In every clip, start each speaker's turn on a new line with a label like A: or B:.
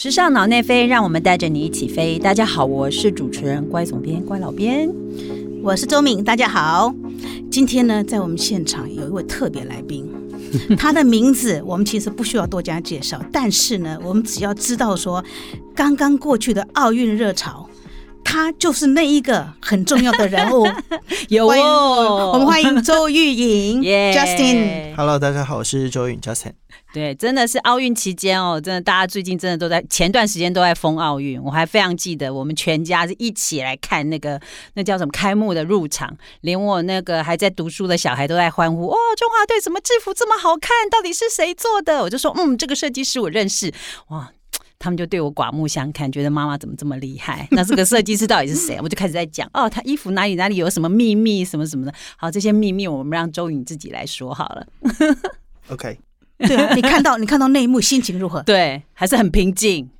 A: 时尚脑内飞，让我们带着你一起飞。大家好，我是主持人乖总编乖老编，
B: 我是周敏。大家好，今天呢，在我们现场有一位特别来宾，他的名字我们其实不需要多加介绍，但是呢，我们只要知道说，刚刚过去的奥运热潮。他就是那一个很重要的人物，
A: 有
B: 哦，我们欢迎周玉莹，Justin。
C: Hello，大家好，我是周玉莹，Justin。
A: 对，真的是奥运期间哦，真的大家最近真的都在前段时间都在封奥运，我还非常记得我们全家是一起来看那个那叫什么开幕的入场，连我那个还在读书的小孩都在欢呼，哦，中华队怎么制服这么好看？到底是谁做的？我就说，嗯，这个设计师我认识，哇。他们就对我刮目相看，觉得妈妈怎么这么厉害？那这个设计师到底是谁？我就开始在讲哦，他衣服哪里哪里有什么秘密，什么什么的。好，这些秘密我们让周颖自己来说好了。
C: OK，
B: 对啊，你看到你看到那一幕，心情如何？
A: 对，还是很平静。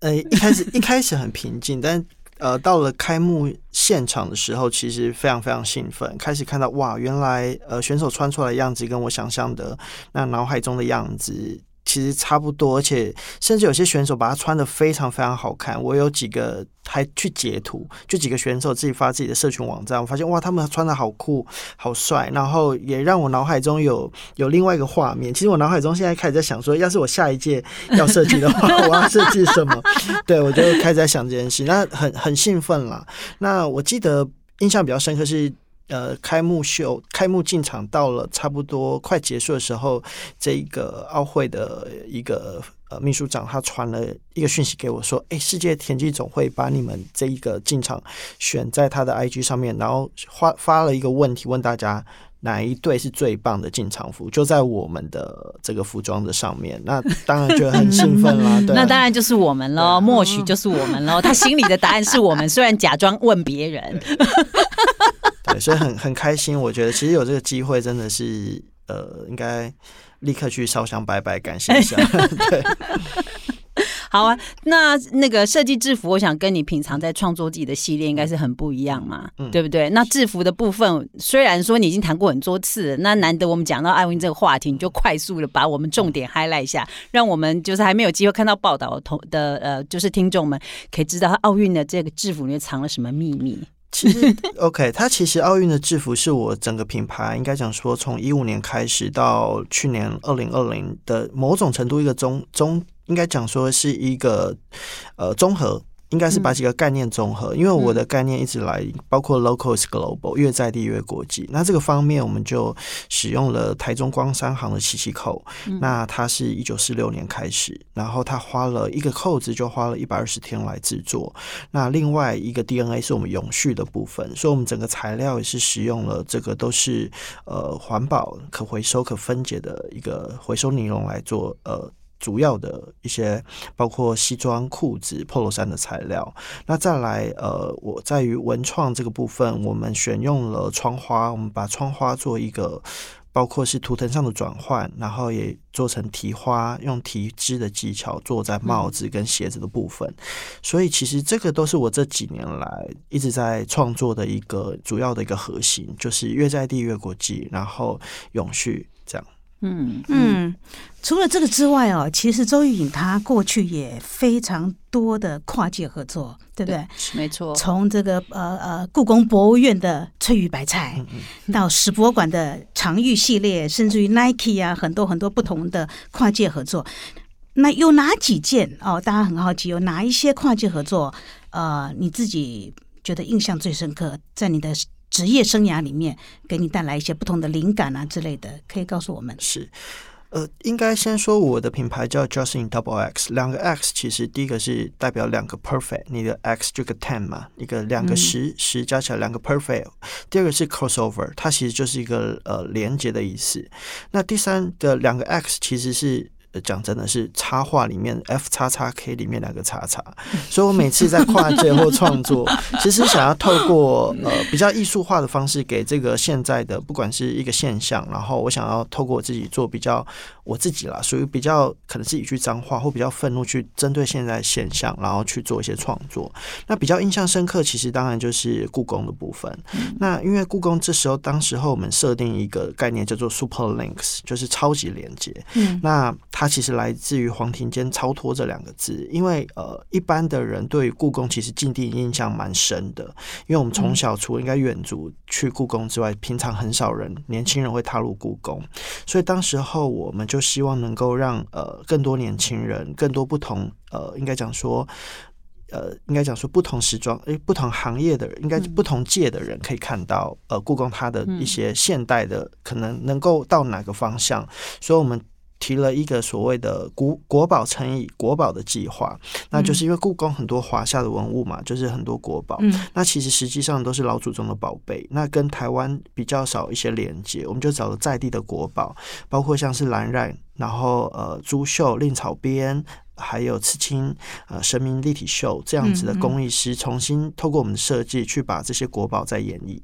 C: 呃，一开始一开始很平静，但呃，到了开幕现场的时候，其实非常非常兴奋。开始看到哇，原来呃选手穿出来的样子跟我想象的那脑海中的样子。其实差不多，而且甚至有些选手把它穿的非常非常好看。我有几个还去截图，就几个选手自己发自己的社群网站，我发现哇，他们穿的好酷、好帅，然后也让我脑海中有有另外一个画面。其实我脑海中现在开始在想说，要是我下一届要设计的话，我要设计什么？对我就开始在想这件事，那很很兴奋了。那我记得印象比较深刻是。呃，开幕秀开幕进场到了差不多快结束的时候，这一个奥会的一个呃秘书长他传了一个讯息给我，说：“哎，世界田径总会把你们这一个进场选在他的 IG 上面，然后发发了一个问题问大家哪一队是最棒的进场服，就在我们的这个服装的上面。那当然觉得很兴奋啦，对
A: 那当然就是我们喽，默许就是我们喽。他心里的答案是我们，虽然假装问别人。”
C: 对，所以很很开心。我觉得其实有这个机会，真的是呃，应该立刻去烧香拜拜，感谢一下。对，
A: 好啊。那那个设计制服，我想跟你平常在创作自己的系列应该是很不一样嘛，对不对？那制服的部分，虽然说你已经谈过很多次，那难得我们讲到奥运这个话题，你就快速的把我们重点 highlight 一下，让我们就是还没有机会看到报道的同的呃，就是听众们可以知道奥运的这个制服里面藏了什么秘密。
C: 其实 OK，它其实奥运的制服是我整个品牌应该讲说，从一五年开始到去年二零二零的某种程度一个中中，应该讲说是一个呃综合。应该是把几个概念综合，因为我的概念一直来包括 local is global，越在地越国际。那这个方面，我们就使用了台中光三行的七七扣。那它是一九四六年开始，然后它花了一个扣子就花了一百二十天来制作。那另外一个 DNA 是我们永续的部分，所以我们整个材料也是使用了这个都是呃环保、可回收、可分解的一个回收尼龙来做呃。主要的一些包括西装、裤子、polo 衫的材料。那再来，呃，我在于文创这个部分，我们选用了窗花，我们把窗花做一个，包括是图腾上的转换，然后也做成提花，用提织的技巧做在帽子跟鞋子的部分。所以，其实这个都是我这几年来一直在创作的一个主要的一个核心，就是越在地越国际，然后永续。
B: 嗯嗯，除了这个之外哦，其实周玉颖她过去也非常多的跨界合作，对不对？
A: 没错。
B: 从这个呃呃故宫博物院的翠玉白菜，到史博馆的常玉系列，甚至于 Nike 啊，很多很多不同的跨界合作。那有哪几件哦？大家很好奇，有哪一些跨界合作？呃，你自己觉得印象最深刻，在你的。职业生涯里面给你带来一些不同的灵感啊之类的，可以告诉我们。
C: 是，呃，应该先说我的品牌叫 Justin Double X，两个 X 其实第一个是代表两个 perfect，你的 X 就个 ten 嘛，一个两个十十加起来两个 perfect。第二个是 crossover，它其实就是一个呃连接的意思。那第三的两个 X 其实是。讲真的是插画里面 F 叉叉 K 里面两个叉叉，所以我每次在跨界或创作，其实想要透过呃比较艺术化的方式，给这个现在的不管是一个现象，然后我想要透过我自己做比较我自己啦，属于比较可能是一句脏话或比较愤怒去针对现在现象，然后去做一些创作。那比较印象深刻，其实当然就是故宫的部分。那因为故宫这时候当时候我们设定一个概念叫做 Super Links，就是超级连接。嗯，那它其实来自于黄庭坚超脱这两个字，因为呃，一般的人对于故宫其实近地印象蛮深的，因为我们从小除了应该远足去故宫之外，平常很少人年轻人会踏入故宫，所以当时候我们就希望能够让呃更多年轻人，更多不同呃，应该讲说。呃，应该讲说不同时装，诶，不同行业的人，应该不同界的人可以看到，呃，故宫它的一些现代的可能能够到哪个方向，所以我们提了一个所谓的国国宝乘以国宝的计划，那就是因为故宫很多华夏的文物嘛，就是很多国宝，那其实实际上都是老祖宗的宝贝，那跟台湾比较少一些连接，我们就找了在地的国宝，包括像是蓝染，然后呃珠绣、令草编。还有刺青、呃，神明立体绣这样子的工艺师，重新透过我们的设计去把这些国宝再演绎。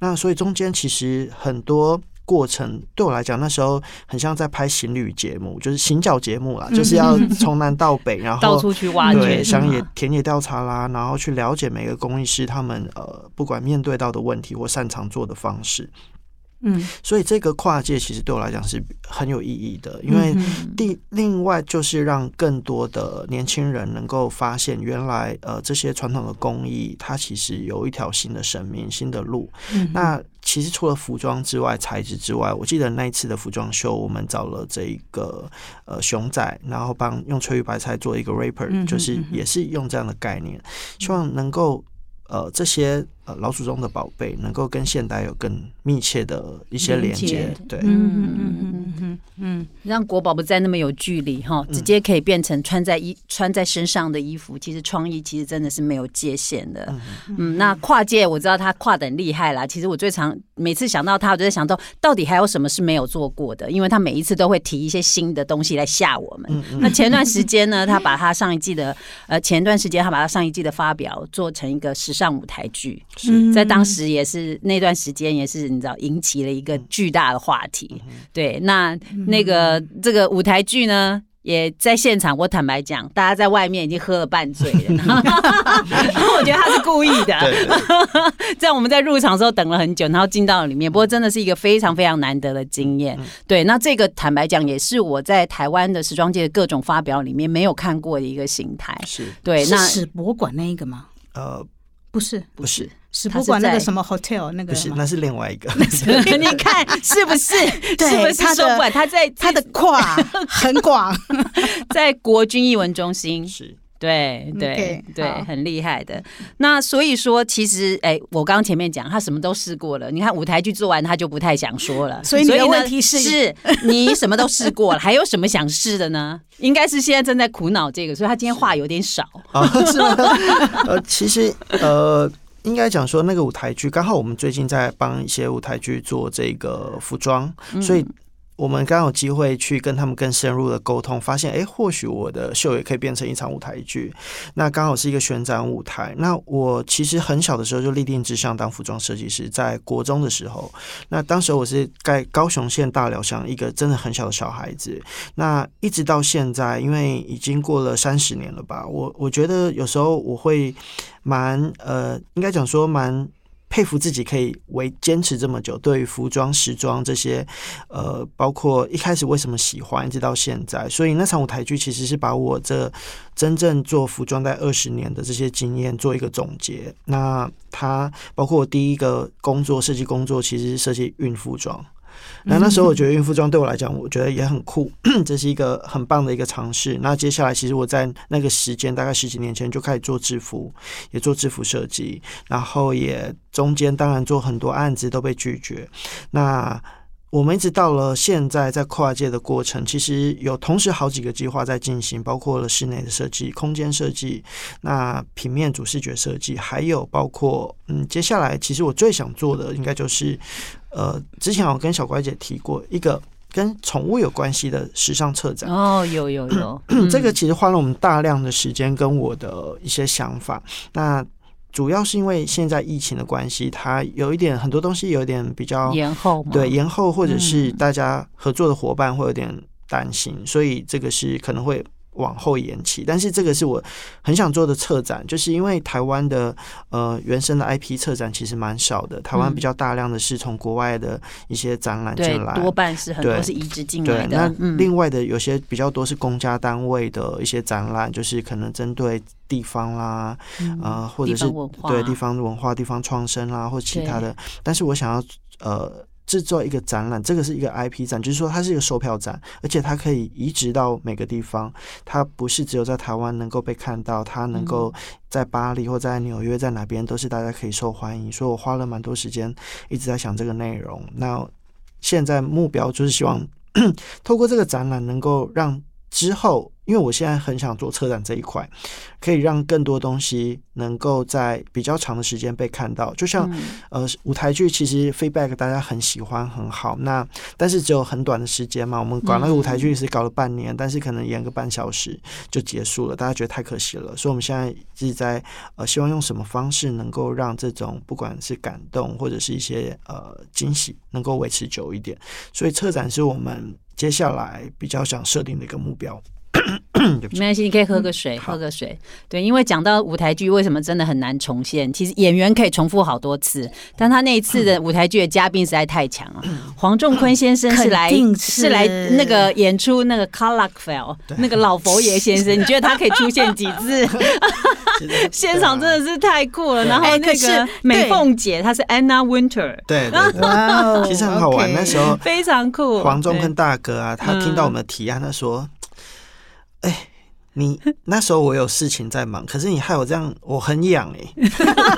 C: 那所以中间其实很多过程，对我来讲，那时候很像在拍行旅节目，就是行脚节目啦，就是要从南到北，然后
A: 到处去挖掘，
C: 乡野田野调查啦，然后去了解每个工艺师他们呃，不管面对到的问题或擅长做的方式。
B: 嗯，
C: 所以这个跨界其实对我来讲是很有意义的，因为第另外就是让更多的年轻人能够发现，原来呃这些传统的工艺它其实有一条新的生命、新的路。那其实除了服装之外、材质之外，我记得那一次的服装秀，我们找了这一个呃熊仔，然后帮用翠玉白菜做一个 rapper，就是也是用这样的概念，希望能够呃这些。老祖宗的宝贝能够跟现代有更密切的一些连接，对，嗯嗯
A: 嗯嗯嗯嗯，让国宝不再那么有距离哈，直接可以变成穿在衣穿在身上的衣服。其实创意其实真的是没有界限的，嗯，那跨界我知道他跨的很厉害啦。其实我最常每次想到他，我就在想到到底还有什么是没有做过的，因为他每一次都会提一些新的东西来吓我们。那前段时间呢，他把他上一季的呃前段时间他把他上一季的发表做成一个时尚舞台剧。在当时也是那段时间，也是你知道引起了一个巨大的话题。对，那那个这个舞台剧呢，也在现场。我坦白讲，大家在外面已经喝了半醉了。然 后我觉得他是故意的，这样 我们在入场的时候等了很久，然后进到了里面。不过真的是一个非常非常难得的经验。对，那这个坦白讲，也是我在台湾的时装界的各种发表里面没有看过的一个形态。
C: 是
A: 对，
B: 那是博物馆那一个吗？
C: 呃，
B: 不是，
C: 不是。
B: 是不管那个什么 hotel 那个
C: 不是，那是另外一个。
A: 你看是不是？是不是说不管他在
B: 他的跨 很广，
A: 在国军艺文中心
C: 是。
A: 对对对，很厉害的。那所以说，其实哎，我刚刚前面讲，他什么都试过了。你看舞台剧做完，他就不太想说了。
B: 所以你的问题是，
A: 是你什么都试过了，还有什么想试的呢？应该是现在正在苦恼这个，所以他今天话有点少。
C: 是吗？呃，其实呃。应该讲说，那个舞台剧刚好我们最近在帮一些舞台剧做这个服装，所以。我们刚有机会去跟他们更深入的沟通，发现哎，或许我的秀也可以变成一场舞台剧。那刚好是一个旋转舞台。那我其实很小的时候就立定志向当服装设计师，在国中的时候。那当时我是在高雄县大寮乡一个真的很小的小孩子。那一直到现在，因为已经过了三十年了吧，我我觉得有时候我会蛮呃，应该讲说蛮。佩服自己可以为坚持这么久，对于服装、时装这些，呃，包括一开始为什么喜欢，一直到现在。所以那场舞台剧其实是把我这真正做服装在二十年的这些经验做一个总结。那它包括我第一个工作设计工作，其实是设计孕妇装。那那时候我觉得孕妇装对我来讲，我觉得也很酷，这是一个很棒的一个尝试。那接下来其实我在那个时间，大概十几年前就开始做制服，也做制服设计，然后也中间当然做很多案子都被拒绝。那我们一直到了现在，在跨界的过程，其实有同时好几个计划在进行，包括了室内的设计、空间设计、那平面主视觉设计，还有包括嗯，接下来其实我最想做的应该就是。呃，之前我跟小乖姐提过一个跟宠物有关系的时尚策展。
A: 哦，有有有，
C: 这个其实花了我们大量的时间跟我的一些想法。那主要是因为现在疫情的关系，它有一点很多东西有点比较
A: 延后，
C: 对延后，或者是大家合作的伙伴会有点担心，所以这个是可能会往后延期。但是这个是我很想做的策展，就是因为台湾的呃原生的 IP 策展其实蛮少的，台湾比较大量的是从国外的一些展览进来，，
A: 多半是很多是移植进来
C: 对，那
A: 的。嗯，
C: 另外的有些比较多是公家单位的一些展览，就是可能针对地方啦，呃，或者是对地方文化、地方创生啦，或其他的。但是我想要呃制作一个展览，这个是一个 IP 展，就是说它是一个售票展，而且它可以移植到每个地方，它不是只有在台湾能够被看到，它能够在巴黎或在纽约，在哪边都是大家可以受欢迎。所以我花了蛮多时间一直在想这个内容。那现在目标就是希望 透过这个展览，能够让之后，因为我现在很想做车展这一块，可以让更多东西能够在比较长的时间被看到。就像、
A: 嗯
C: 呃舞台剧，其实 feedback 大家很喜欢很好，那但是只有很短的时间嘛。我们搞那个舞台剧是搞了半年，但是可能演个半小时就结束了，大家觉得太可惜了。所以我们现在是在呃希望用什么方式能够让这种不管是感动或者是一些呃惊喜，能够维持久一点。所以策展是我们接下来比较想设定的一个目标。
A: 没关系，你可以喝个水，
C: 好
A: 喝个水。对，因为讲到舞台剧为什么真的很难重现，其实演员可以重复好多次，但他那一次的舞台剧的嘉宾实在太强了。黄仲坤先生是来
B: 是
A: 来那个演出那个 c a r l a f e l 那个老佛爷先生，你觉得他可以出现几次？现场真的是太酷了。然后那个美
B: 对
A: 凤姐，她是 Anna Winter，
C: 对其实很好玩。那时候
A: 非常酷。对
C: 黄仲坤大哥啊，他听到我们的提案，他说：“哎、你 那时候我有事情在忙，可是你害我这样，我很痒哎、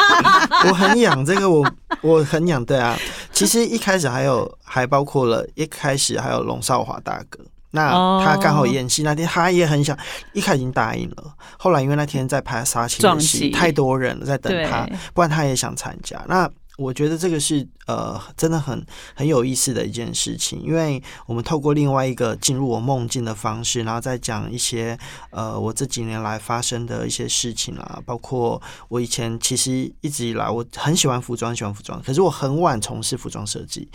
C: 我很痒，这个我我很痒，对啊。其实一开始还有还包括了一开始还有龙少华大哥。”那
A: 哦
C: 他刚好演戏那天，他也很想，一开始已经答应了。后来因为那天在拍杀青的戏，太多人了在等他，不然他也想参加。那我觉得这个是呃，真的很很有意思的一件事情，因为我们透过另外一个进入我梦境的方式，然后再讲一些呃我这几年来发生的一些事情啊，包括我以前其实一直以来我很喜欢服装，喜欢服装，可是我很晚从事服装设计。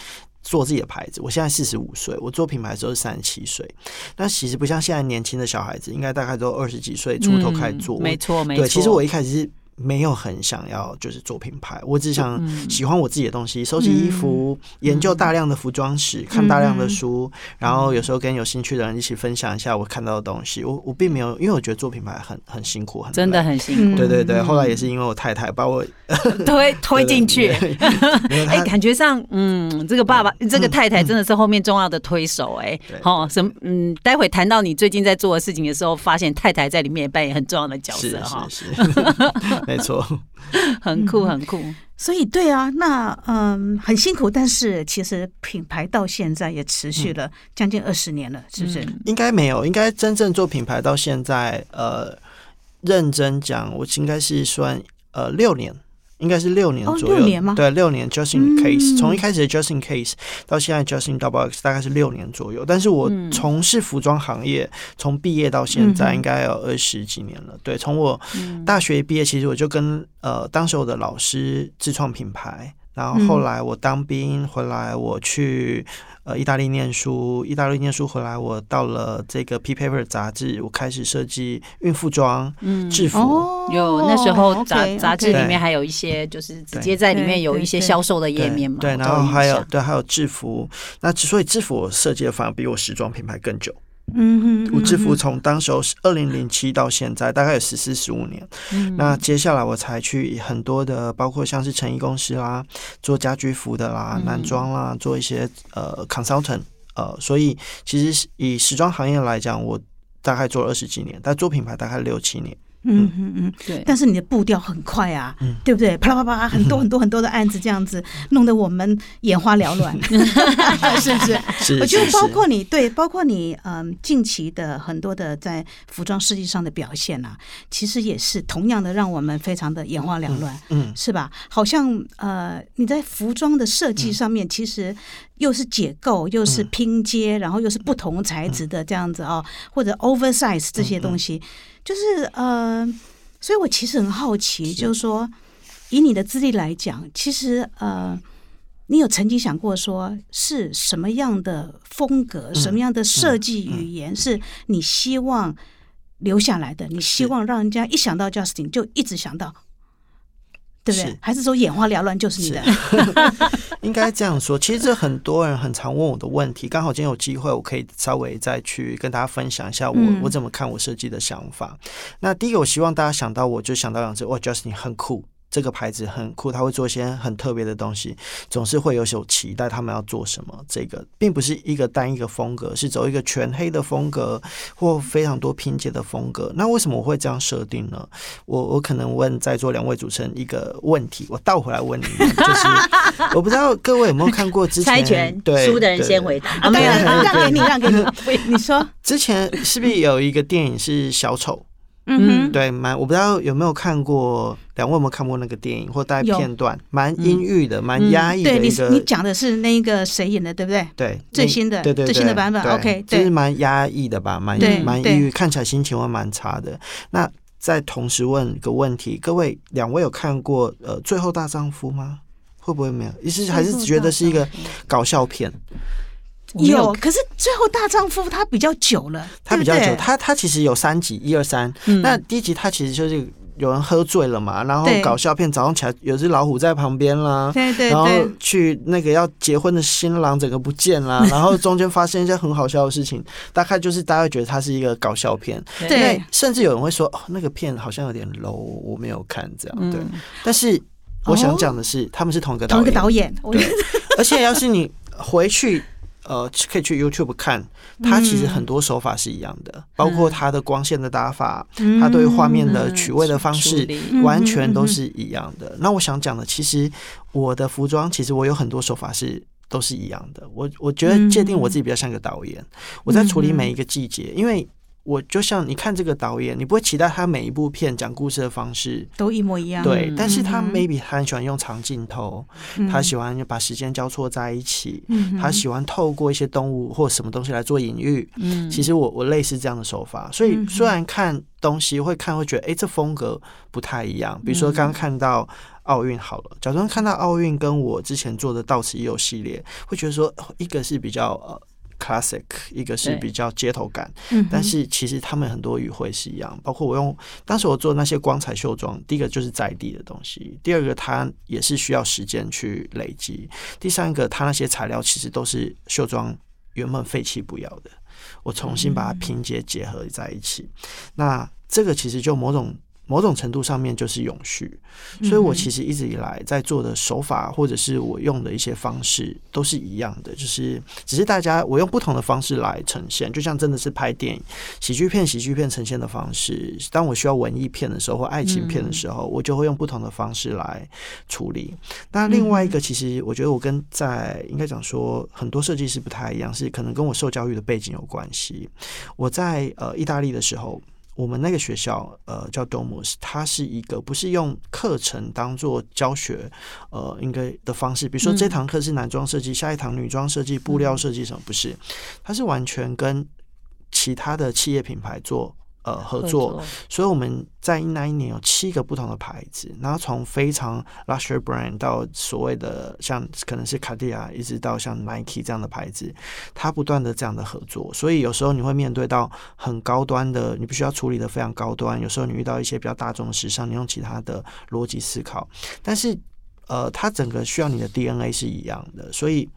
C: 做自己的牌子，我现在四十五岁，我做品牌的时候是三十七岁。那其实不像现在年轻的小孩子，应该大概都二十几岁出头开始做。
A: 嗯没错没错。
C: 对，其实我一开始是没有很想要就是做品牌，我只想
A: 嗯。
C: 喜欢我自己的东西，收集衣服，研究大量的服装史，看大量的书，然后有时候跟有兴趣的人一起分享一下我看到的东西。我我并没有，因为我觉得做品牌很很辛苦，很
A: 真的。很辛苦，
C: 对对对，后来也是因为我太太把我
A: 推推进去。哎、感觉上，嗯，这个爸爸，这个太太真的是后面重要的推手、哎。
C: 对，
A: 哦，什么，嗯，待会谈到你最近在做的事情的时候，发现太太在里面也扮演很重要的角色，哈，
C: 没错。
A: 很酷，很酷。
B: 所以对啊，那嗯很辛苦，但是其实品牌到现在也持续了将近二十年了，是不是？
A: 嗯
C: 应该没有，应该真正做品牌到现在，呃，认真讲，我应该是算呃六年，应该是六年
B: 哦
C: 左右。
B: 六年吗？
C: 对，六年 just in
B: 嗯。
C: case，、从一开始的 just in case 到现在 just in double x，大概是六年左右。但是我
A: 嗯。
C: 从事服装行业，从毕业到现在，应该有二十几年了。对，从我
A: 嗯。
C: 大学毕业，其实我就跟呃当时我的老师自创品牌，然后后来我当兵回来，我去呃意大利念书，意大利念书回来，我到了这个 P Paper 杂志，我开始设计孕妇装、
A: 嗯
C: 制服。
B: 哦
A: 有那时候杂杂志里面还有一些，就是直接在里面有一些销售的页面嘛。
C: 对，
A: 我
C: 然后还有对还有制服，那之所以制服我设计的反而比我时装品牌更久。
B: 嗯哼，
C: 我制服
B: 嗯
C: 从当时候是二零零七到现在，大概有十四十五年。
A: 嗯
C: 那接下来我才去很多的，包括像是成衣公司啦，做家居服的啦、
A: 嗯
C: 男装啦，做一些呃 consultant，呃，所以其实以时装行业来讲，我大概做了二十几年，但做品牌大概六七年。
B: 嗯嗯。嗯，
A: 对，
B: 但是你的步调很快啊，
C: 嗯。
B: 对不对？啪啦啪啦啪，很多很多很多的案子这样子，弄得我们眼花缭乱，是不是？
C: 是，
B: 我觉得包括你对，包括你嗯近期的很多的在服装设计上的表现啊，其实也是同样的让我们非常的眼花缭乱。
C: 嗯，
B: 是吧？好像呃，你在服装的设计上面，其实又是解构，又是拼接，然后又是不同材质的这样子哦，或者 oversize 这些东西，就是呃，所以我其实很好奇，就是说，以你的资历来讲，其实呃。你有曾经想过说是什么样的风格、什么样的设计语言，是你希望留下来的？你希望让人家一想到 Justin 就一直想到，对不对
C: 是？
B: 还是说眼花缭乱就是你的？
C: 应该这样说，其实这很多人很常问我的问题，刚好今天有机会，我可以稍微再去跟大家分享一下我、
B: 嗯
C: 我怎么看我设计的想法。那第一个，我希望大家想到我就想到两只，哇，Justin 很酷。这个牌子很酷，他会做一些很特别的东西，总是会有所期待，他们要做什么。这个并不是一个单一个风格，是走一个全黑的风格，或非常多拼接的风格。那为什么我会这样设定呢？我我可能问在座两位主持人一个问题，我倒回来问你，就是我不知道各位有没有看过之前
A: 猜拳
C: 对
A: 输的人先回答。
B: 啊，没有，让给你，让给你。你说，
C: 之前是不是有一个电影是小丑？
B: 嗯哼，
C: 对，蛮我不知道有没有看过，两位有没有看过那个电影或
B: 带
C: 片段？蛮阴郁的，蛮
A: 嗯
C: 压抑的
B: 对你
C: 一个。
B: 你讲的是那个谁演的，对不对？
C: 对
B: 最新的
C: 对对
B: 最新的版本 OK，
C: 就是
B: 对
C: 蛮压抑的吧，蛮蛮抑郁，看起来心情会蛮差的。那再同时问一个问题，各位两位有看过呃《最后大丈夫》吗？会不会没有？意思还是觉得是一个搞笑片？
A: 有
B: 有，可是最后大丈夫他比较久了，
C: 他比较久，
B: 对不对？
C: 它它其实有三集，一二三。
A: 嗯。
C: 那第一集他其实就是有人喝醉了嘛，然后搞笑片，早上起来有只老虎在旁边啦。
B: 对对
C: 然后，去那个要结婚的新郎整个不见啦，然后中间发生一些很好笑的事情，大概就是大家会觉得它是一个搞笑片，
B: 对。
C: 甚至有人会说哦那个片好像有点 low，我没有看这样对，
A: 嗯。
C: 但是我想讲的是他们是同一个导
B: 同一
C: 演，
B: 个导演，
C: 对，而且要是你回去。呃，可以去 YouTube 看，它其实很多手法是一样的，包括它的光线的打法，
B: 嗯
C: 它对于画面的取位的方式，
B: 嗯
C: 完全都是一样的。那我想讲的，其实我的服装，其实我有很多手法是都是一样的。我我觉得界定我自己比较像个导演，我在处理每一个季节，因为我就像你看这个导演，你不会期待他每一部片讲故事的方式。
B: 都一模一样。
C: 对，
A: 嗯
C: 但是他
B: 嗯
C: maybe 他很喜欢用长镜头，
B: 嗯
C: 他喜欢把时间交错在一起，
B: 嗯
C: 他喜欢透过一些动物或什么东西来做隐喻。
A: 嗯
C: 其实我我类似这样的手法，所以虽然看东西会看会觉得，哎、这风格不太一样。比如说
A: 嗯
C: 刚刚看到奥运好了，假装看到奥运跟我之前做的到此一游系列，会觉得说哦一个是比较呃 classic，一个是比较街头感，
B: 嗯
C: 但是其实他们很多语汇是一样，包括我用当时我做那些光彩秀装，第一个就是在地的东西，第二个它也是需要时间去累积，第三个它那些材料其实都是秀装原本废弃不要的，我重新把它拼接结合在一起，那这个其实就某种。某种程度上面就是永续，所以我其实一直以来在做的手法，或者是我用的一些方式都是一样的，就是只是大家我用不同的方式来呈现，就像真的是拍电影、喜剧片、喜剧片呈现的方式。当我需要文艺片的时候或爱情片的时候，我就会用不同的方式来处理。那另外一个，其实我觉得我跟在应该讲说很多设计师不太一样，是可能跟我受教育的背景有关系。我在呃意大利的时候。我们那个学校，呃，叫 Domus，它是一个不是用课程当做教学，呃，应该的方式。比如说这堂课是男装设计，下一堂女装设计、布料设计什么，不是，它是完全跟其他的企业品牌做呃合作，所以我们在那一年有七个不同的牌子，然后从非常 luxury brand 到所谓的像可能是卡地亚，一直到像 Nike 这样的牌子，它不断的这样的合作，所以有时候你会面对到很高端的，你必须要处理的非常高端；有时候你遇到一些比较大众的时尚，你用其他的逻辑思考，但是呃，它整个需要你的 DNA 是一样的，所以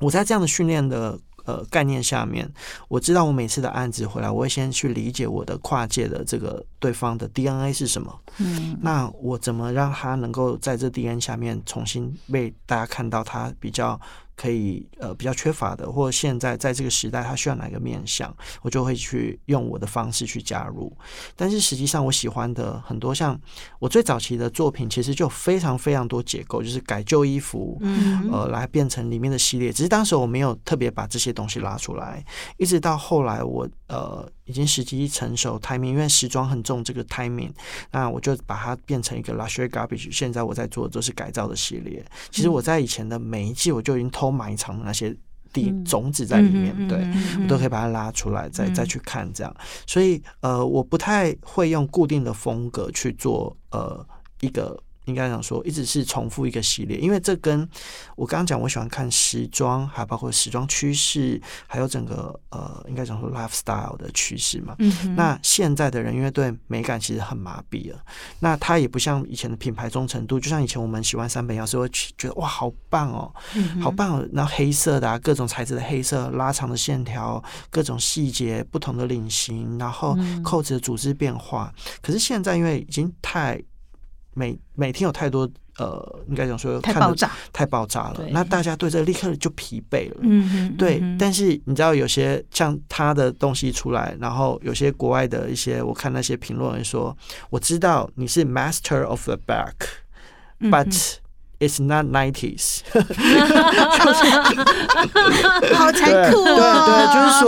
C: 我在这样的训练的。呃，概念下面，我知道我每次的案子回来，我会先去理解我的跨界的这个对方的 DNA 是什么。
A: 嗯，
C: 那我怎么让他能够在这 DNA 下面重新被大家看到，他比较可以呃比较缺乏的，或者现在在这个时代他需要哪个面向，我就会去用我的方式去加入。但是实际上，我喜欢的很多像我最早期的作品，其实就非常非常多结构，就是改旧衣服，
B: 嗯
C: 呃，来变成里面的系列。只是当时我没有特别把这些东西拉出来，一直到后来我呃已经时机成熟，timing，因为时装很重这个 timing，那我就把它变成一个 luxury garbage。现在我在做的都是改造的系列。其实我在以前的每一季，我就已经偷埋藏的那些地
A: 嗯
C: 种子在里面，对。
B: 对
C: 我都可以把它拉出来，再
B: 嗯
C: 再去看这样。所以呃，我不太会用固定的风格去做呃一个应该讲说，一直是重复一个系列，因为这跟我刚刚讲，我喜欢看时装，还包括时装趋势，还有整个呃，应该讲说 lifestyle 的趋势嘛。
B: 嗯哼，
C: 那现在的人因为对美感其实很麻痹了，那他也不像以前的品牌忠诚度，就像以前我们喜欢三本钥匙，会觉得哇好棒哦，
B: 嗯
C: 好棒哦，然后黑色的啊，各种材质的黑色，拉长的线条，各种细节，不同的领型，然后
A: 嗯
C: 扣子的组织变化。可是现在因为已经太每每天有太多呃，应该讲说
B: 太爆炸。
C: 太爆炸了，那大家对这立刻就疲惫了。
B: 嗯哼，
C: 对
B: 嗯，
C: 但是你知道有些像他的东西出来，然后有些国外的一些，我看那些评论人说，我知道你是 master of the back，but、it's not nineties。
B: 好残酷
C: 对
B: 哦！
C: 对，就是说，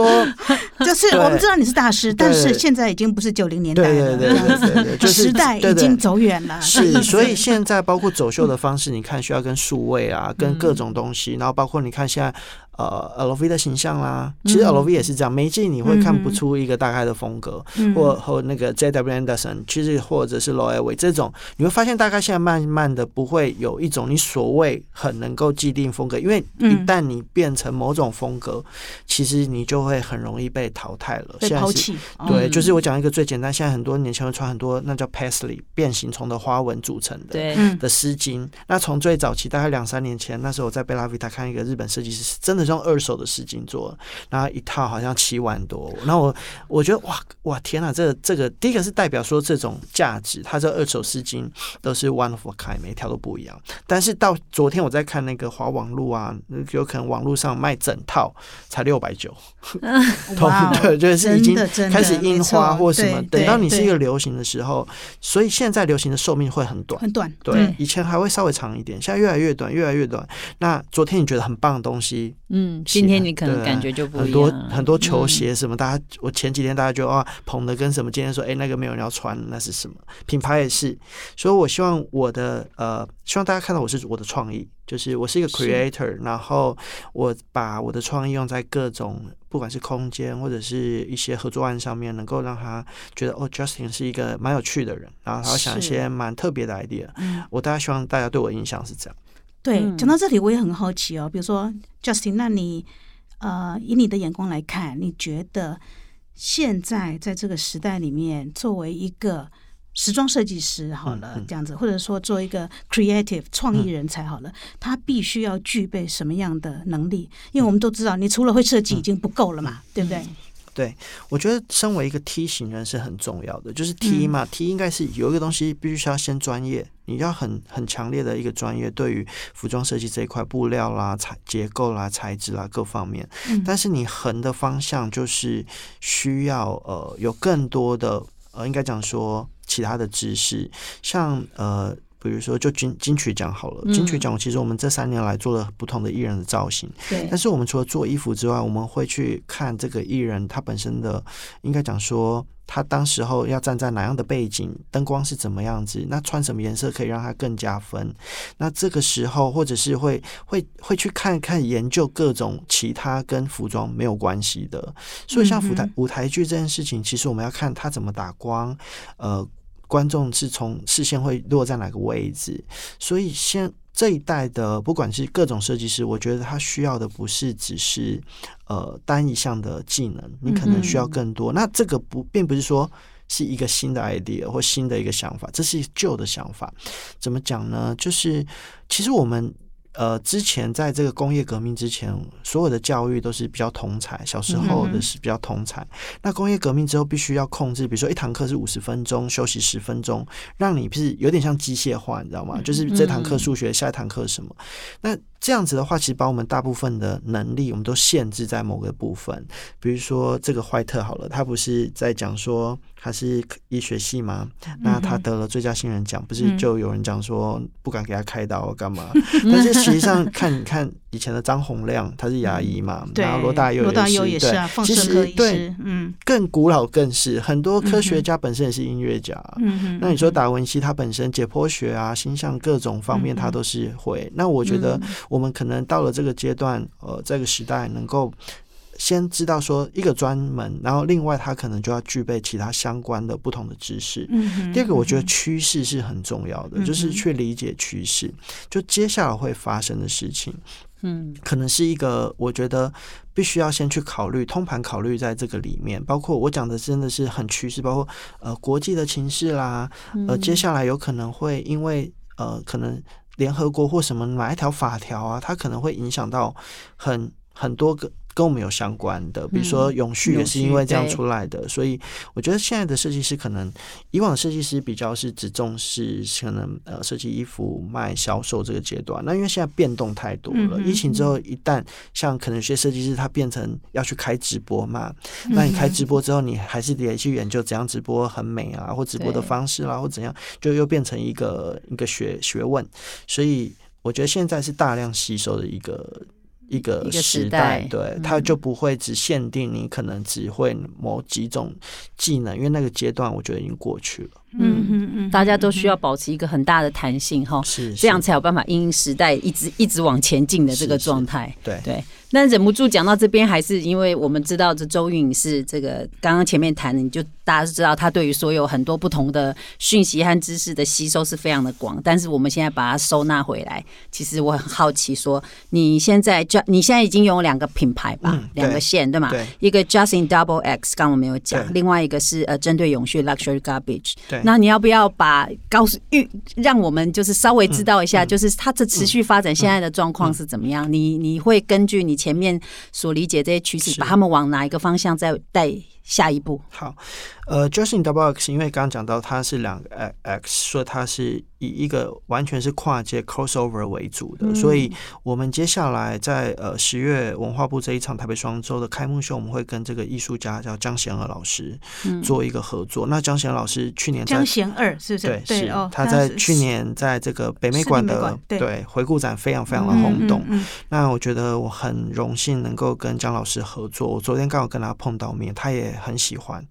B: 就是我们知道你是大师，但是
C: 对
B: 现在已经不是九零年代了，
C: 对对对对对对，就是
B: 时代已经走远了。
C: 是，所以现在包括走秀的方式，你看需要跟数位啊，跟各种东西，然后包括你看现在呃 LV 的形象啦，其实
A: 嗯
C: LV 也是这样，每一季你会看不出一个大概的风格，
B: 嗯
C: 或或那个 JW Anderson，其实或者是 Loewe 这种，你会发现大概现在慢慢的不会有一种你所谓很能够既定风格，因为一
B: 嗯
C: 旦你变成某种风格，其实你就会很容易被淘汰了。
B: 被
C: 现在是
B: 抛弃。哦
C: 对，
A: 嗯
C: 就是我讲一个最简单，现在很多年轻人穿很多那叫 paisley 变形虫的花纹组成的。
A: 对，
B: 嗯
C: 的丝巾，那从最早期大概两三年前，那时候我在贝拉维塔看一个日本设计师，真的是用二手的丝巾做的，然后一套好像七万多，然后我我觉得哇哇天哪，这个这个第一个是代表说这种价值，它这二手丝巾都是 one of a kind，每一条都不一样。但是到昨天我在看那个华网路啊，有可能网络上卖整套才六百九，对，就是已经开始印花或什么。等到你是一个流行的时候，所以现在流行的寿命会很短。
B: 很短，
C: 对，以前还会稍微长一点，现在越来越短，越来越短。那昨天你觉得很棒的东西，
A: 嗯，今天你可能感觉就不
C: 很多
A: 一样，
C: 很多球
A: 嗯
C: 鞋什么，大家我前几天大家就啊捧的跟什么，今天说哎那个没有人要穿，那是什么？品牌也是，所以我希望我的呃，希望大家看到我是我的创意，就是我是一个 creator，然后我把我的创意用在各种不管是空间或者是一些合作案上面，能够让他觉得哦，Justin 是一个蛮有趣的人，然后他会想一些蛮特别的 idea。
B: 嗯，
C: 我大家希望大家对我印象是这样。
B: 对，
A: 嗯。
B: 讲到这里我也很好奇哦，比如说 Justin，那你呃以你的眼光来看，你觉得现在在这个时代里面，作为一个时装设计师好了，
C: 嗯嗯。
B: 这样子，或者说做一个 creative 创意人才好了，他必须要具备什么样的能力？因为我们都知道，你除了会设计已经不够了嘛，对不对？
C: 对，我觉得身为一个 T 型人是很重要的，就是 T 嘛、t 应该是有一个东西必须要先专业，你要很很强烈的一个专业，对于服装设计这一块布料啦、材结构啦、材质啦各方面。
B: 嗯
C: 但是你横的方向就是需要呃有更多的呃，应该讲说其他的知识，像呃。比如说，就金金曲奖好了，金曲
A: 嗯
C: 奖其实我们这三年来做了不同的艺人的造型，
A: 对
C: 但是我们除了做衣服之外，我们会去看这个艺人他本身的，应该讲说他当时候要站在哪样的背景，灯光是怎么样子，那穿什么颜色可以让他更加分。那这个时候，或者是会会会去看看研究各种其他跟服装没有关系的。所以像舞台、
B: 嗯
C: 舞台剧这件事情，其实我们要看他怎么打光，呃。观众是从视线会落在哪个位置，所以现这一代的不管是各种设计师，我觉得他需要的不是只是呃单一项的技能，你可能需要更多。那这个不并不是说是一个新的 idea 或新的一个想法，这是旧的想法。怎么讲呢？就是其实我们。呃，之前在这个工业革命之前，所有的教育都是比较同才，小时候的是比较同才。那工业革命之后，必须要控制，比如说一堂课是五十分钟，休息十分钟，让你不是有点像机械化，你知道吗？就是这堂课数学，下一堂课什么？那这样子的话，其实把我们大部分的能力，我们都限制在某个部分。比如说这个怀特好了，他不是在讲说他是医学系吗？那他得了最佳新人奖，不是就有人讲说不敢给他开刀干嘛？但是实际上看，你看以前的张洪亮，他是牙医嘛，
B: 对，
C: 然后罗大佑
B: 罗大佑
C: 也是，
B: 也是啊，
C: 对，其实对
B: 师，嗯
C: 更古老更是很多科学家本身也是音乐家。
B: 嗯哼，
C: 那你说达文西他本身解剖学啊、星象各种方面他都是会。那我觉得我们可能到了这个阶段，呃，这个时代能够先知道说一个专门，然后另外他可能就要具备其他相关的不同的知识。
B: 嗯
C: 第二个，我觉得趋势是很重要的，就是去理解趋势，就接下来会发生的事情。
A: 嗯
C: 可能是一个，我觉得必须要先去考虑通盘考虑在这个里面，包括我讲的真的是很趋势，包括呃国际的情势啦，呃接下来有可能会因为呃可能联合国或什么哪一条法条啊，它可能会影响到很很多个。跟我们有相关的，比如说永续也是因为这样出来的，所以我觉得现在的设计师可能以往设计师比较是只重视可能呃设计衣服卖销售这个阶段，那因为现在变动太多了，疫情之后一旦像可能有些设计师他变成要去开直播嘛，那你开直播之后，你还是得去研究怎样直播很美啊，或直播的方式啦，或怎样，就又变成一个一个学学问，所以我觉得现在是大量吸收的一个。一个
A: 时
C: 时
A: 代
C: 代，对，
A: 嗯
C: 它就不会只限定你可能只会某几种技能，因为那个阶段我觉得已经过去了。
B: 嗯嗯嗯，
A: 大家都需要保持一个很大的弹性哈，
C: 是
A: 这样才有办法因应时代一直一直往前进的这个状态。
C: 对。
A: 对，那忍不住讲到这边，还是因为我们知道这周韵是这个刚刚前面谈的，你就大家都知道他对于所有很多不同的讯息和知识的吸收是非常的广，但是我们现在把它收纳回来，其实我很好奇说，你现在就你现在已经拥有两个品牌吧，
C: 嗯
A: 两个线对吗？
C: 对。
A: 一个 Justin Double X，刚刚我们有讲，另外一个是呃针对永续 Luxury Garbage。
C: 对，
A: 那你要不要把告诉预让我们就是稍微知道一
C: 嗯
A: 下，就是它的持续发展现在的状况是怎么样？你你会根据你前面所理解这些趋势，把他们往哪一个方向再带下一步？
C: 好，呃，Justin Double X，因为刚刚讲到它是两个 X，说它是以一个完全是跨界 crossover 为主的，所以我们接下来在呃十月文化部这一场台北双周的开幕秀，我们会跟这个艺术家叫江贤娥老师做一个合作。那江贤老师去年在
B: 江贤二是不是？
C: 对是
B: 哦，
C: 他在去年在这个北美馆的
B: 对
C: 回顾展非常非常的
B: 嗯
C: 轰动。
B: 嗯
C: 那我觉得我很荣幸能够跟江老师合作。我昨天刚好跟他碰到面，他也很喜欢，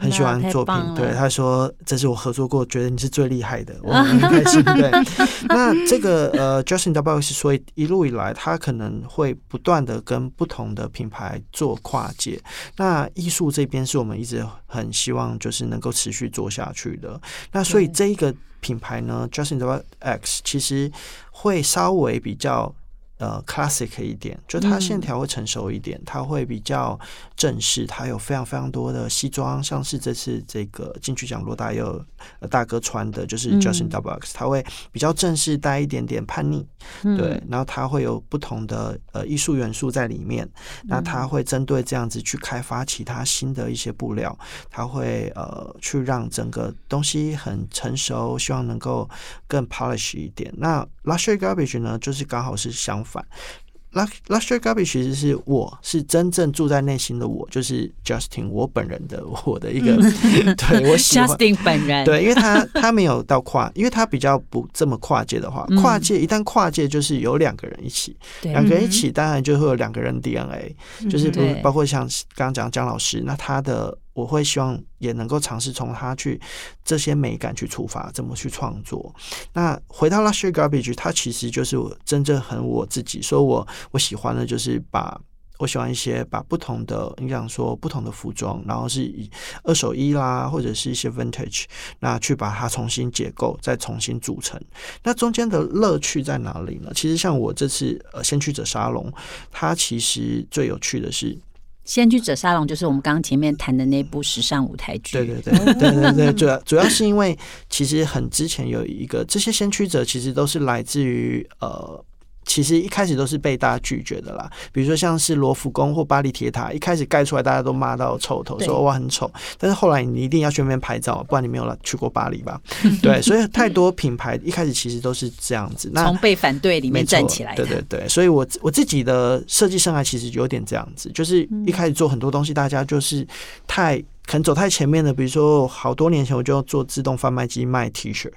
C: 很喜欢作品。对，他说这是我合作过，觉得你是最厉害的，我 很开心。对，那这个呃，Justin W 是说一路以来，他可能会不断的跟不同的品牌做跨界。那艺术这边是我们一直很希望就是能够持续做下去的。那所以这一个品牌呢，Justin W X 其实会稍微比较。呃，classic 一点，就它
A: 嗯
C: 线条会成熟一点，它会比较正式，它有非常非常多的西装，像是这次这个金曲奖罗大佑呃大哥穿的，就是
A: 嗯。
C: Justin X，、它会比较正式，带一点点叛逆，
A: 嗯。
C: 对，然后它会有不同的呃艺术元素在里面，那它会针对这样子去开发其他新的一些布料，它会呃去让整个东西很成熟，希望能够更 polish 一点。那 luxury garbage 呢，就是刚好是相反。Lux luxury garbage 其实是我是真正住在内心的我，就是 Justin 我本人的我的一个，对我喜欢
A: Justin 本人，
C: 对，因为他他没有到跨，因为他比较不这么跨界的话，
A: 嗯。
C: 跨界一旦跨界就是有两个人一起，
A: 对。
C: 两个人一起当然就会有两个人 DNA，就是不包括像刚刚讲姜老师，那他的我会希望也能够尝试从他去这些美感去出发，怎么去创作。那回到 Luxury Garbage，它其实就是我真正很我自己，说我我喜欢的就是把。我喜欢一些把不同的，你想说不同的服装，然后是以二手衣啦，或者是一些 vintage，那去把它重新解构，再重新组成。那中间的乐趣在哪里呢？其实像我这次呃先驱者沙龙，它其实最有趣的是，
A: 先驱者沙龙就是我们刚刚前面谈的那部时尚舞台剧，
C: 对对对对对对，主要主要是因为其实很之前有一个这些先驱者其实都是来自于呃。其实一开始都是被大家拒绝的啦，比如说像是罗浮宫或巴黎铁塔，一开始盖出来大家都骂到臭头，
A: 对
C: 说哇很丑。但是后来你一定要去那边拍照，不然你没有来去过巴黎吧？对，所以太多品牌一开始其实都是这样子。那
A: 从被反对里面站起来的，
C: 对对对，所以我我自己的设计生涯其实有点这样子，就是
A: 嗯
C: 一开始做很多东西，大家就是太可能走太前面的。比如说，好多年前我就做自动贩卖机卖 T 恤，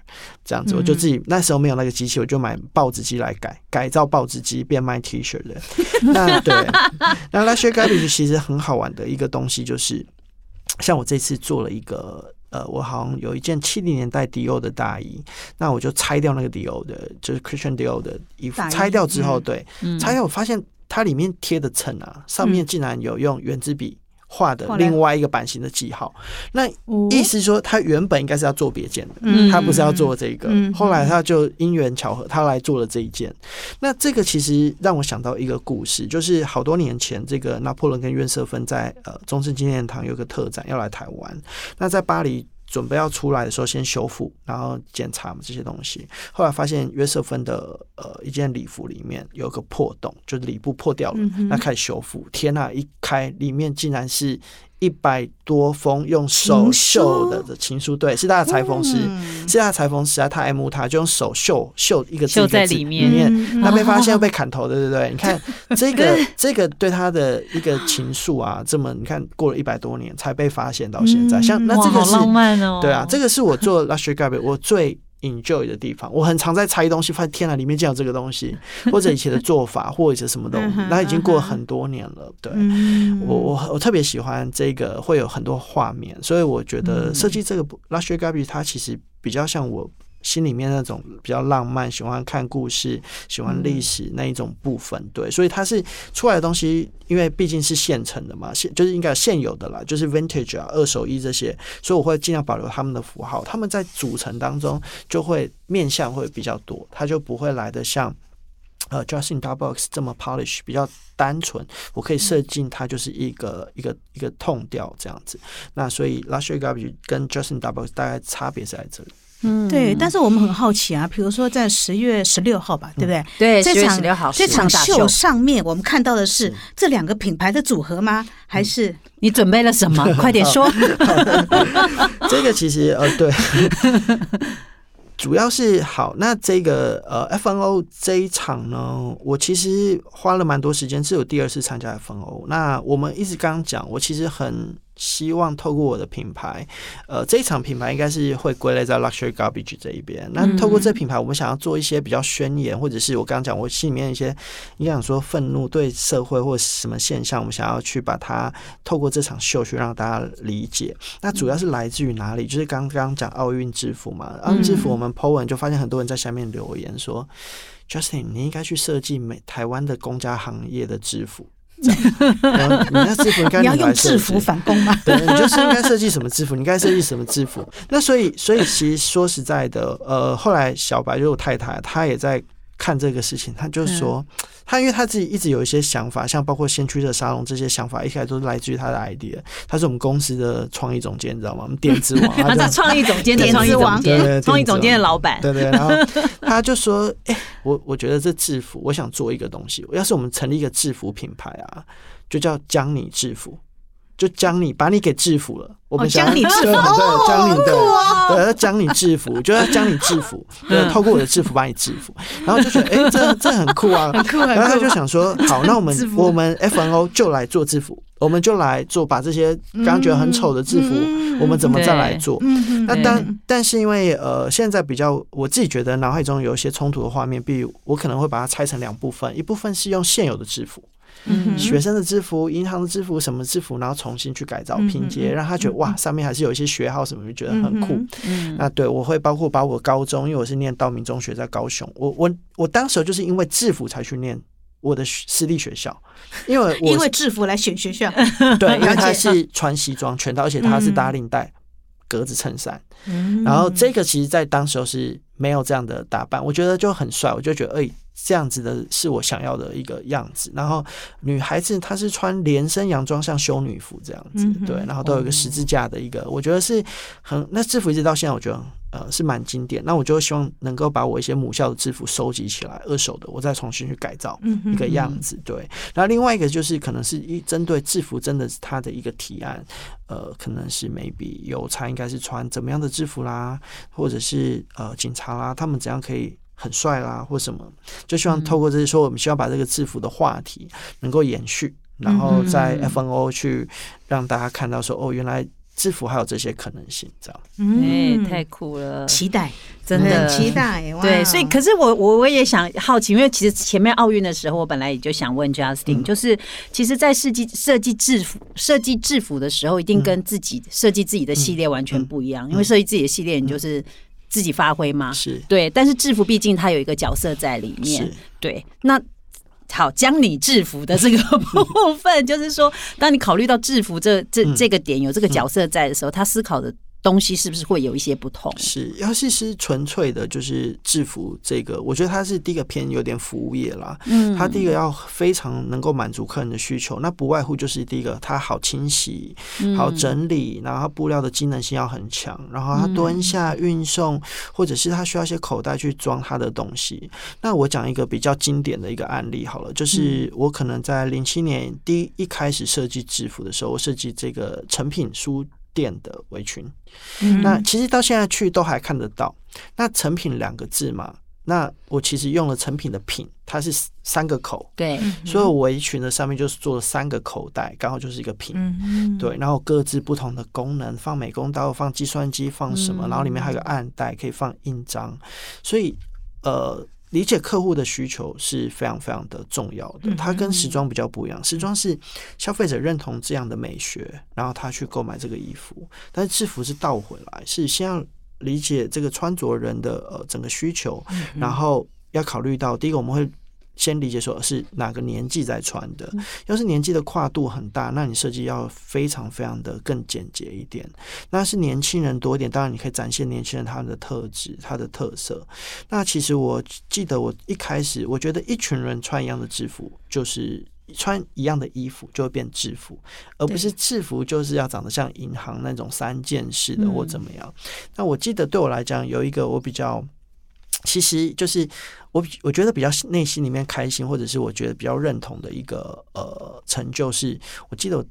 C: 这样子，我就自己那时候没有那个机器，我就买报纸机来改，改造报纸机变卖 T 恤的。那对，那 Luxury Garbage 其实很好玩的一个东西，就是像我这次做了一个。呃，我好像有一件七零年代迪欧的大衣，那我就拆掉那个迪欧的，就是 Christian Dior 的衣服拆掉之后，
B: 嗯
C: 对，
A: 嗯
C: 拆掉我发现它里面贴的衬啊，上面竟然有用圆珠笔画的另外一个版型的记号。那
B: 哦
C: 意思说，他原本应该是要做别件的，
B: 嗯
C: 他不是要做这个。
B: 嗯
C: 后来他就因缘巧合，他来做了这一件。那这个其实让我想到一个故事，就是好多年前，这个拿破仑跟约瑟芬在呃中正纪念堂有个特展要来台湾，那在巴黎。准备要出来的时候，先修复，然后检查这些东西。后来发现约瑟芬的呃一件礼服里面有个破洞，就是里布破掉了，
B: 嗯
C: 那开始修复。天呐、一开里面竟然是一百多封用手绣的的情书，对，是他的裁缝师，
B: 嗯。
C: 是他的裁缝师啊，他爱慕他，就用手绣绣一个字
A: 在里面。
C: 里面。
B: 嗯
C: 他被发现又被砍头对，对不对？你看这个这个对他的一个情愫啊，这么你看过了一百多年才被发现到现在，
B: 嗯，
C: 像那这个是
A: 浪漫哦。
C: 对啊，这个是我做 luxury garbage 我最 enjoy 的地方。我很常在拆东西，发现天哪，里面竟然有这个东西，或者以前的做法，或者是什么东西那已经过了很多年了。对，
B: 嗯
C: 我我我特别喜欢这个，会有很多画面，所以我觉得设计这个 luxury garbage 它其实比较像我。心里面那种比较浪漫，喜欢看故事，喜欢历史那一种部分，对，所以它是出来的东西，因为毕竟是现成的嘛，现就是应该现有的啦，就是 vintage 啊、二手衣这些，所以我会尽量保留他们的符号，他们在组成当中就会面向会比较多，它就不会来的像。呃，Justin d o u b o x 这么 polish 比较单纯，我可以设计它就是一个一个一个痛调这样子。那所以 Luxury Garbage 跟 Justin d o u b o x 大概差别是在这里。
A: 嗯
B: 对，但是我们很好奇啊，比如说在十月十六号吧，对不对？
A: 对10月
B: 这场
A: 16号
B: 这场
A: 秀
B: 秀上面我们看到的是
C: 是
B: 这两个品牌的组合吗？还是
A: 你准备了什么？快点说。
C: 这个其实呃对，主要是好。那这个呃 FNO 这一场呢，我其实花了蛮多时间，是有第二次参加 FNO。那我们一直刚刚讲，我其实很。希望透过我的品牌，呃，这一场品牌应该是会归类在 luxury garbage 这一边。那透过这品牌，我们想要做一些比较宣言，或者是我刚刚讲我心里面一些，应该讲说愤怒对社会或什么现象，我们想要去把它透过这场秀去让大家理解。那主要是来自于哪里？就是刚刚讲奥运制服嘛，奥运制服我们 po 文就发现很多人在下面留言说，Justin，你应该去设计美台湾的公家行业的制服。这样然后你那制服应该
B: 你要用制服反攻吗？
C: 对，你就是应该设计什么制服，你应该设计什么制服。那所以，所以其实说实在的，呃，后来小白就是我太太，她也在看这个事情，他就说，他因为他自己一直有一些想法，像包括先驱的沙龙这些想法，一开始都是来自于他的 idea。他是我们公司的创意总监，你知道吗？我们点子王，
A: 他
C: 就是
A: 创意总监的创意总
B: 王
A: 创意总监的老板。
C: 对对，然后他就说：“哎、我我觉得这制服，我想做一个东西。要是我们成立一个制服品牌啊，就叫江你制服，就将你把你给制服了。我们
B: 将你制服。
C: 对将你对要将你制服，就要将你制服，对，透过我的制服把你制服。然后就觉得，哎、这这很酷啊，
B: 很酷
C: 然后他就想说，好，那我们我们 FNO 就来做制服，我们就来做把这些刚刚觉得很丑的制服，
B: 嗯。
C: 我们怎么再来做？
B: 嗯
C: 那但但是因为呃，现在比较我自己觉得脑海中有一些冲突的画面，比如我可能会把它拆成两部分，一部分是用现有的制服，
B: 嗯
C: 学生的制服、银行的制服、什么制服，然后重新去改造
B: 嗯
C: 拼接，
B: 嗯
C: 让他觉得
B: 嗯
C: 哇，上面还是有一些学号什么，就觉得很酷。
B: 嗯
A: 嗯，
C: 那对我会包括把我高中，因为我是念道明中学，在高雄，我我我当时就是因为制服才去念我的私立学校，因为我
B: 因为制服来选学校，
C: 对，因为他是穿西装全套，而且他是打领带、格子衬衫。然后这个其实，在当时候是没有这样的打扮，我觉得就很帅，我就觉得哎、这样子的是我想要的一个样子。然后女孩子她是穿连身洋装，像修女服这样子
B: 嗯，
C: 对，然后都有一个十字架的一个，我觉得是很那制服一直到现在，我觉得。呃，是蛮经典。那我就希望能够把我一些母校的制服收集起来，二手的，我再重新去改造一个样子。对，然后另外一个就是可能是一针对制服，真的是他的一个提案。呃，可能是 maybe 邮差应该是穿怎么样的制服啦，或者是呃警察啦，他们怎样可以很帅啦，或什么，就希望透过这些说，我们希望把这个制服的话题能够延续，然后在
A: 嗯
C: FNO 去让大家看到说，哦，原来制服还有这些可能性，这样。
A: 哎，
B: 嗯，
A: 太酷了，
B: 期待，
A: 真的。
B: 很期待，哇。
A: 对，所以可是我我我也想好奇，因为其实前面奥运的时候，我本来也就想问 Justin，、
C: 嗯。
A: 就是其实，在设计设计制服设计制服的时候，一定跟自己设计自己的系列完全不一样，因为设计自己的系列，你就是自己发挥吗。
C: 是。
A: 对，但是制服毕竟它有一个角色在里面，对，那好将你制服的这个部分，就是说，当你考虑到制服这这
C: 嗯。
A: 这个点有这个角色在的时候，他思考的东西是不是会有一些不同？
C: 是，要是是纯粹的，就是制服这个，我觉得它是第一个偏有点服务业啦。
A: 嗯
C: 它第一个要非常能够满足客人的需求，那不外乎就是第一个，它好清洗、好整理，然后它布料的机能性要很强，然后它蹲下运送，或者是它需要一些口袋去装它的东西。那我讲一个比较经典的一个案例好了，就是我可能在零七年第一一开始设计制服的时候，我设计这个成品书店的围裙。
A: 嗯
C: 那其实到现在去都还看得到。那成品两个字嘛，那我其实用了成品的品，它是三个口，
A: 对，
C: 所有围裙的上面就是做了三个口袋，刚好就是一个品。
B: 嗯，
C: 对，然后各自不同的功能，放美工刀，放计算机，放什么，然后里面还有个暗袋，可以放印章，所以呃，理解客户的需求是非常非常的重要的。它跟时装比较不一样，时装是消费者认同这样的美学，然后他去购买这个衣服，但是制服是倒回来，是先要理解这个穿着人的呃整个需求，然后要考虑到第一个我们会。先理解说是哪个年纪在穿的，要是年纪的跨度很大，那你设计要非常非常的更简洁一点。那是年轻人多一点，当然你可以展现年轻人他们的特质、他的特色。那其实我记得我一开始我觉得一群人穿一样的制服，就是穿一样的衣服就会变制服，而不是制服就是要长得像银行那种三件式的或怎么样。那我记得对我来讲有一个我比较。其实就是我我觉得比较内心里面开心，或者是我觉得比较认同的一个呃成就，是我记得我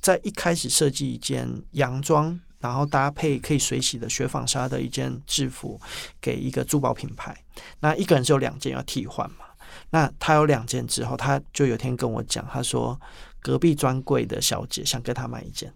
C: 在一开始设计一件洋装，然后搭配可以水洗的雪纺纱的一件制服给一个珠宝品牌。那一个人只有两件要替换嘛？那他有两件之后，他就有天跟我讲，他说隔壁专柜的小姐想跟他买一件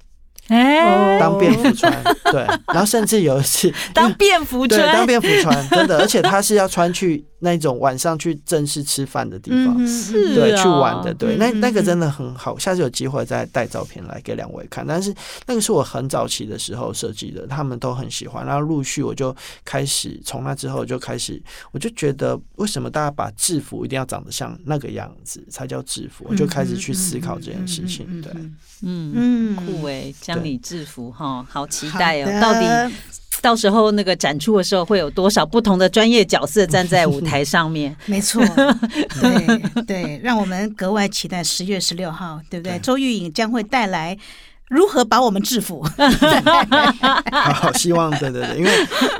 A: 哎，
C: 当便服穿，对，然后甚至有一次
A: 当便服
C: 对，当，便服穿，真的，而且他是要穿去那种晚上去正式吃饭的地方，
B: 嗯
A: 是
C: 对，
A: 哦
C: 去玩的，对，那
B: 嗯
C: 那个真的很好，下次有机会再带照片来给两位看。但是那个是我很早期的时候设计的，他们都很喜欢，然后陆续我就开始从那之后就开始，我就觉得为什么大家把制服一定要长得像那个样子才叫制服，我就开始去思考这件事情，对。
A: 嗯。
B: 嗯
A: 酷哎，将你制服哈，好期待哦！
B: 的
A: 到底到时候那个展出的时候，会有多少不同的专业角色站在舞台上面？
B: 没错，对对，让我们格外期待十月十六号，对不对？
C: 对
B: 周玉颖将会带来如何把我们制服。
C: 好，希望对对对，因为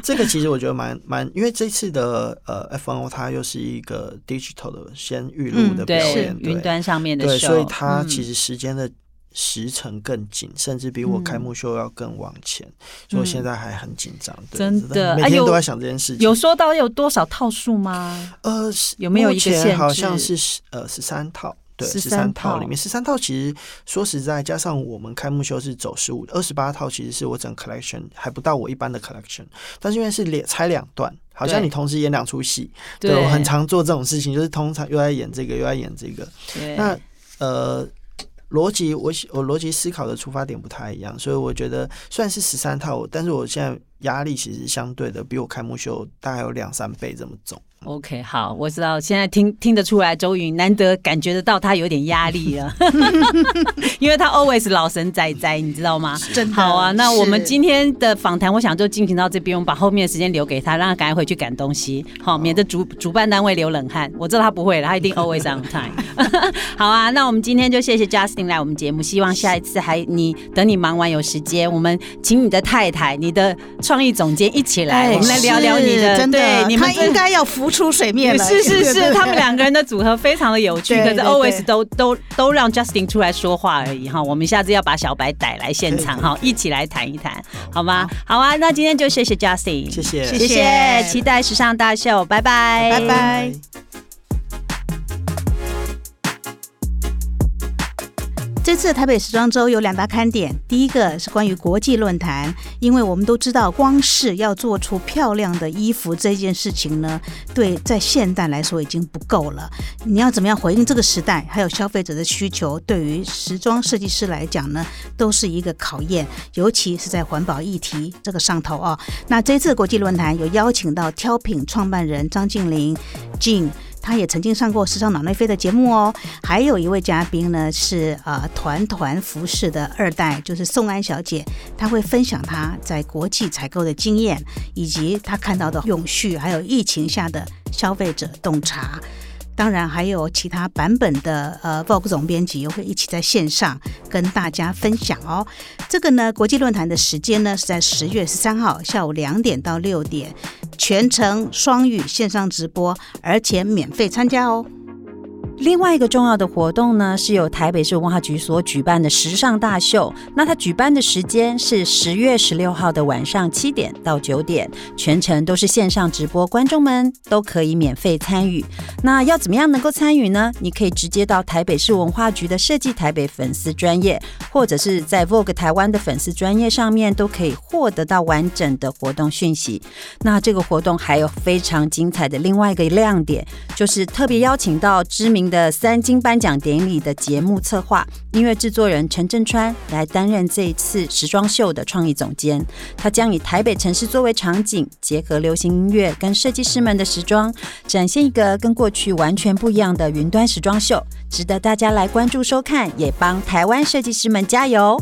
C: 这个其实我觉得蛮蛮，因为这次的呃 FNO 它又是一个 digital 的先预录的表
A: 对
C: 演，，对
A: 云端上面的
C: 对，所以它
A: 嗯
C: 其实时间的时程更紧，甚至比我开幕秀要更往前，所以我现在还很紧张，对
A: 真的
C: 每天都在想这件事情。
A: 有说到有多少套数吗？
C: 呃，是
A: 有没有一个限
C: 好像是十呃十三套。对，十三
A: 套
C: 套里面，十三套其实说实在，加上我们开幕秀是走十五，二十八套其实是我整个 collection 还不到我一般的 collection，但是因为是连拆两段，好像你同时演两出戏，对我很常做这种事情，就是通常又在演这个又在演这个，
A: 对
C: 那呃，逻辑我我逻辑思考的出发点不太一样，所以我觉得虽然是十三套，但是我现在压力其实相对的比我开幕秀大概有两三倍这么重。
A: OK，好，我知道，现在听听得出来，周云难得感觉得到他有点压力了，因为他 always 老神仔仔，你知道吗？
B: 真的
A: 好啊，那我们今天的访谈，我想就进行到这边，我们把后面的时间留给他，让他赶快回去赶东西，好，免得主主办单位流冷汗。我知道他不会了，他一定 always on time。好啊，那我们今天就谢谢 Justin 来我们节目，希望下一次还你等你忙完有时间，我们请你的太太、你的创意总监一起来，我们来聊聊你的，
B: 真的
A: 对，，你们
B: 他应该要浮出水面了。
A: 是是是，他们两个人的组合非常的有趣，可是 always 都都都让 Justin 出来说话而已哈。我们下次要把小白逮来现场哈，一起来谈一谈，好吗？好啊，那今天就谢谢 Justin，
C: 谢谢
A: 谢
B: 谢谢
A: 期待时尚大秀，拜拜，
B: 拜拜。这次台北时装周有两大看点，第一个是关于国际论坛，因为我们都知道，光是要做出漂亮的衣服这件事情呢，对在现代来说已经不够了。你要怎么样回应这个时代，还有消费者的需求，对于时装设计师来讲呢，都是一个考验，尤其是在环保议题这个上头啊、那这次国际论坛有邀请到挑品创办人张静玲、静。他也曾经上过《时尚脑内飞》的节目哦。还有一位嘉宾呢是呃团团服饰的二代，就是宋安小姐，她会分享她在国际采购的经验，以及她看到的永续，还有疫情下的消费者洞察。当然还有其他版本的呃，Vogue 总编辑也会一起在线上跟大家分享哦。这个呢，国际论坛的时间呢是在十月十三号下午两点到六点，全程双语线上直播，而且免费参加哦。
A: 另外一个重要的活动呢，是由台北市文化局所举办的时尚大秀。那它举办的时间是十月十六号的晚上七点到九点，全程都是线上直播，观众们都可以免费参与。那要怎么样能够参与呢？你可以直接到台北市文化局的设计台北粉丝专业，或者是在 Vogue 台湾的粉丝专业上面，都可以获得到完整的活动讯息。那这个活动还有非常精彩的另外一个亮点，就是特别邀请到知名。的三金颁奖典礼的节目策划、音乐制作人陈振川来担任这一次时装秀的创意总监。他将以台北城市作为场景，结合流行音乐跟设计师们的时装，展现一个跟过去完全不一样的云端时装秀，值得大家来关注收看，也帮台湾设计师们加油。